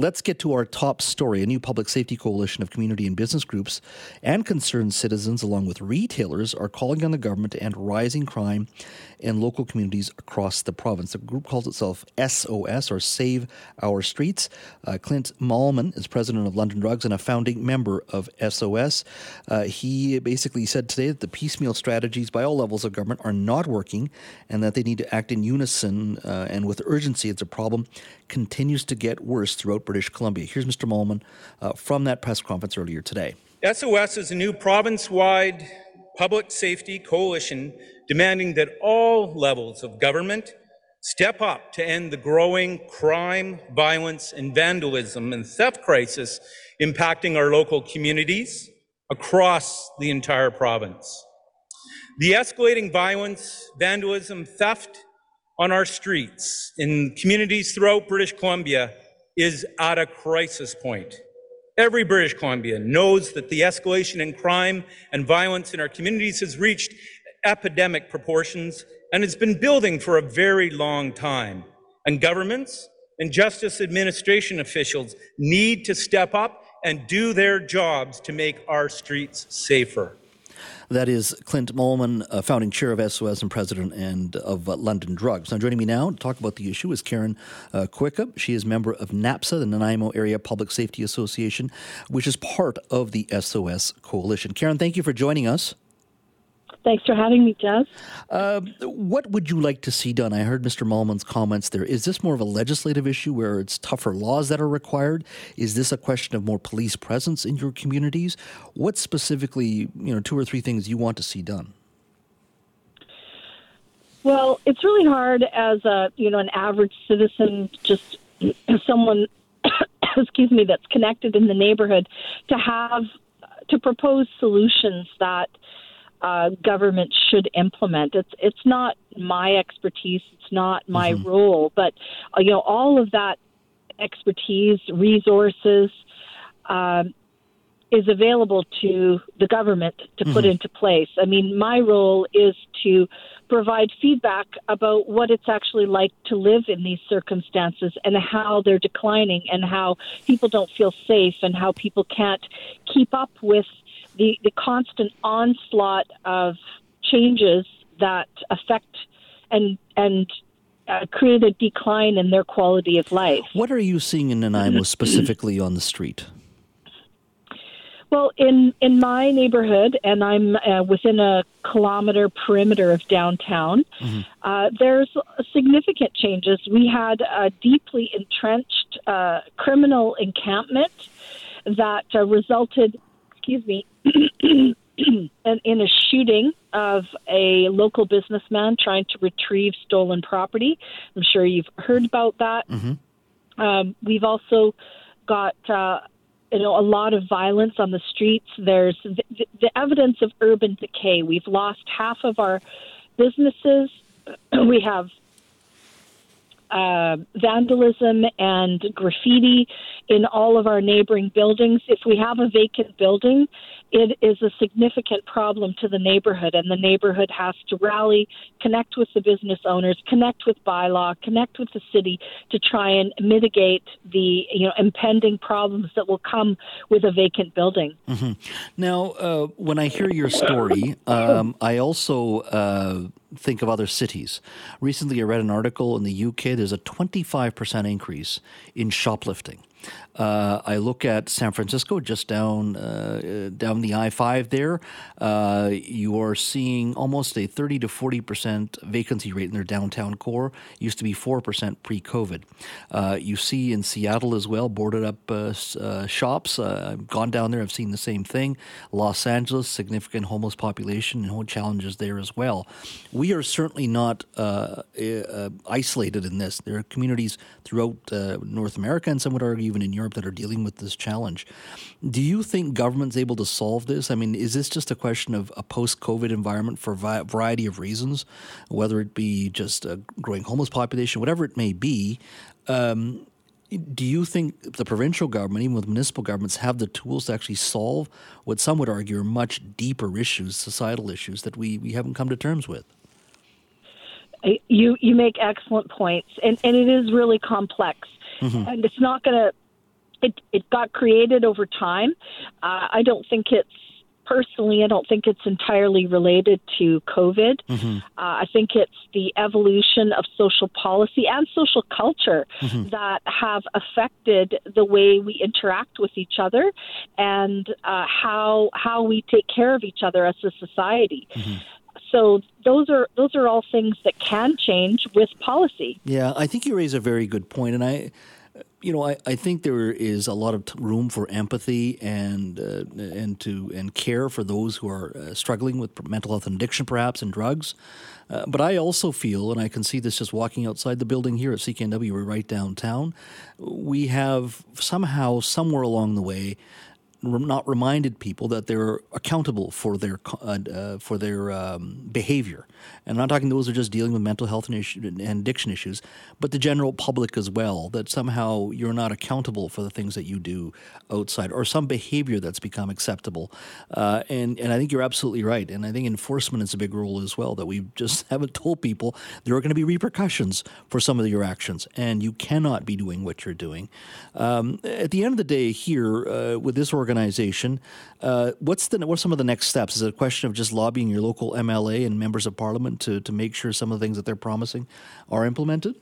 let's get to our top story. A new public safety coalition of community and business groups and concerned citizens, along with retailers, are calling on the government to end rising crime in local communities across the province. The group calls itself SOS, or Save Our Streets. Uh, Clint Mahlman is president of London Drugs and a founding member of SOS. Uh, he basically said today that the piecemeal strategies by all levels of government are not working and that they need to act in unison uh, and with urgency It's a problem continues to get worse throughout British Columbia. Here's Mr. Mahlman uh, from that press conference earlier today. SOS is a new province wide public safety coalition demanding that all levels of government step up to end the growing crime, violence, and vandalism and theft crisis impacting our local communities across the entire province. The escalating violence, vandalism, theft on our streets in communities throughout British Columbia is at a crisis point. Every British Columbian knows that the escalation in crime and violence in our communities has reached epidemic proportions and has been building for a very long time. And governments and justice administration officials need to step up and do their jobs to make our streets safer. That is Clint Mahlman, uh, founding chair of SOS and president and of uh, London Drugs. Now, joining me now to talk about the issue is Karen uh. She is member of NAPSA, the Nanaimo Area Public Safety Association, which is part of the SOS Coalition. Karen, thank you for joining us. Thanks for having me, Jeff. Uh, what would you like to see done? I heard Mr. Mahlman's comments there. Is this more of a legislative issue where it's tougher laws that are required? Is this a question of more police presence in your communities? What specifically, you know, two or three things you want to see done? Well, it's really hard as a you know an average citizen, just someone, excuse me, that's connected in the neighborhood, to have to propose solutions that uh, government should implement. It's it's not my expertise. It's not my mm-hmm. role. But uh, you know, all of that expertise, resources. Um, is available to the government to put mm-hmm. into place. I mean, my role is to provide feedback about what it's actually like to live in these circumstances and how they're declining and how people don't feel safe and how people can't keep up with the, the constant onslaught of changes that affect and and uh, create a decline in their quality of life. What are you seeing in Nanaimo specifically on the street? Well, in in my neighborhood, and I'm uh, within a kilometer perimeter of downtown. Mm-hmm. Uh, there's significant changes. We had a deeply entrenched uh, criminal encampment that uh, resulted excuse me, in a shooting of a local businessman trying to retrieve stolen property. I'm sure you've heard about that. Mm-hmm. Um, we've also got. Uh, you know, a lot of violence on the streets. There's the, the evidence of urban decay. We've lost half of our businesses. We have uh, vandalism and graffiti in all of our neighboring buildings. If we have a vacant building, it is a significant problem to the neighborhood, and the neighborhood has to rally, connect with the business owners, connect with bylaw, connect with the city to try and mitigate the you know impending problems that will come with a vacant building. Mm-hmm. Now, uh, when I hear your story, um, I also uh, think of other cities. Recently, I read an article in the UK. There's a 25% increase in shoplifting. Uh, I look at San Francisco, just down uh, down the I five there. Uh, you are seeing almost a thirty to forty percent vacancy rate in their downtown core. It used to be four percent pre COVID. Uh, you see in Seattle as well, boarded up uh, uh, shops. I've gone down there. I've seen the same thing. Los Angeles, significant homeless population and whole challenges there as well. We are certainly not isolated in this. There are communities throughout North America, and some would argue even in Europe that are dealing with this challenge. Do you think government's able to solve this? I mean, is this just a question of a post-COVID environment for a variety of reasons, whether it be just a growing homeless population, whatever it may be? Um, do you think the provincial government, even with municipal governments, have the tools to actually solve what some would argue are much deeper issues, societal issues that we, we haven't come to terms with? You you make excellent points, and and it is really complex, mm-hmm. and it's not going to it it got created over time. Uh, I don't think it's personally, I don't think it's entirely related to COVID. Mm-hmm. Uh, I think it's the evolution of social policy and social culture mm-hmm. that have affected the way we interact with each other and uh, how how we take care of each other as a society. Mm-hmm so those are those are all things that can change with policy. Yeah, I think you raise a very good point, and I you know, I, I think there is a lot of t- room for empathy and uh, and to and care for those who are uh, struggling with mental health and addiction, perhaps, and drugs. Uh, but I also feel, and I can see this just walking outside the building here at CKNW, we're right downtown. We have somehow, somewhere along the way, not reminded people that they're accountable for their uh, uh, for their um, behavior. And I'm not talking those who are just dealing with mental health and, issue, and addiction issues, but the general public as well. That somehow you're not accountable for the things that you do outside or some behavior that's become acceptable. Uh, and and I think you're absolutely right. And I think enforcement is a big role as well. That we just haven't told people there are going to be repercussions for some of your actions, and you cannot be doing what you're doing. Um, at the end of the day, here uh, with this organization organization. Uh, what's the what's some of the next steps? Is it a question of just lobbying your local MLA and members of parliament to to make sure some of the things that they're promising are implemented?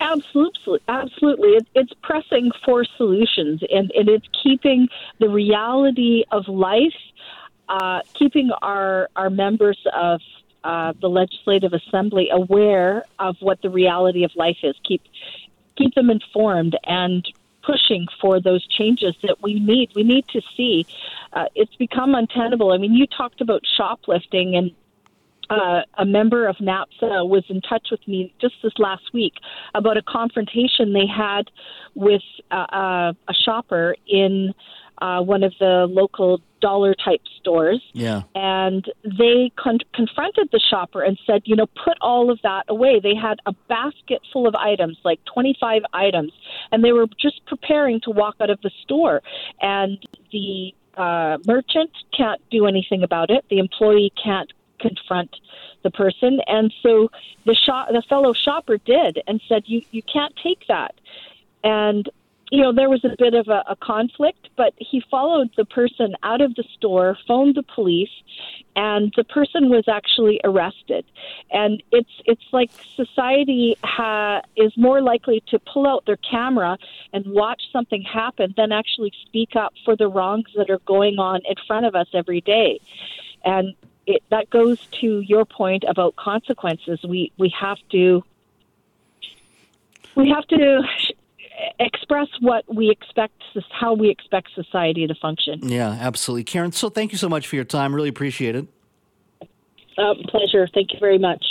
Absolutely, absolutely. it's pressing for solutions, and, and it's keeping the reality of life, uh, keeping our our members of uh, the legislative assembly aware of what the reality of life is. Keep keep them informed and pushing for those changes that we need. We need to see. Uh, it's become untenable. I mean, you talked about shoplifting and uh, a member of NAPSA was in touch with me just this last week about a confrontation they had with uh, uh a shopper in uh, one of the local dollar type stores. Yeah. And they con- confronted the shopper and said, you know, put all of that away. They had a basket full of items, like 25 items, and they were just preparing to walk out of the store. And the uh, merchant can't do anything about it. The employee can't confront the person, and so the shop, the fellow shopper did, and said, "You you can't take that." And you know, there was a bit of a, a conflict, but he followed the person out of the store, phoned the police, and the person was actually arrested. And it's it's like society ha- is more likely to pull out their camera and watch something happen than actually speak up for the wrongs that are going on in front of us every day. And it, that goes to your point about consequences. We we have to we have to express what we expect, how we expect society to function. Yeah, absolutely. Karen, so thank you so much for your time. Really appreciate it. Uh, pleasure. Thank you very much.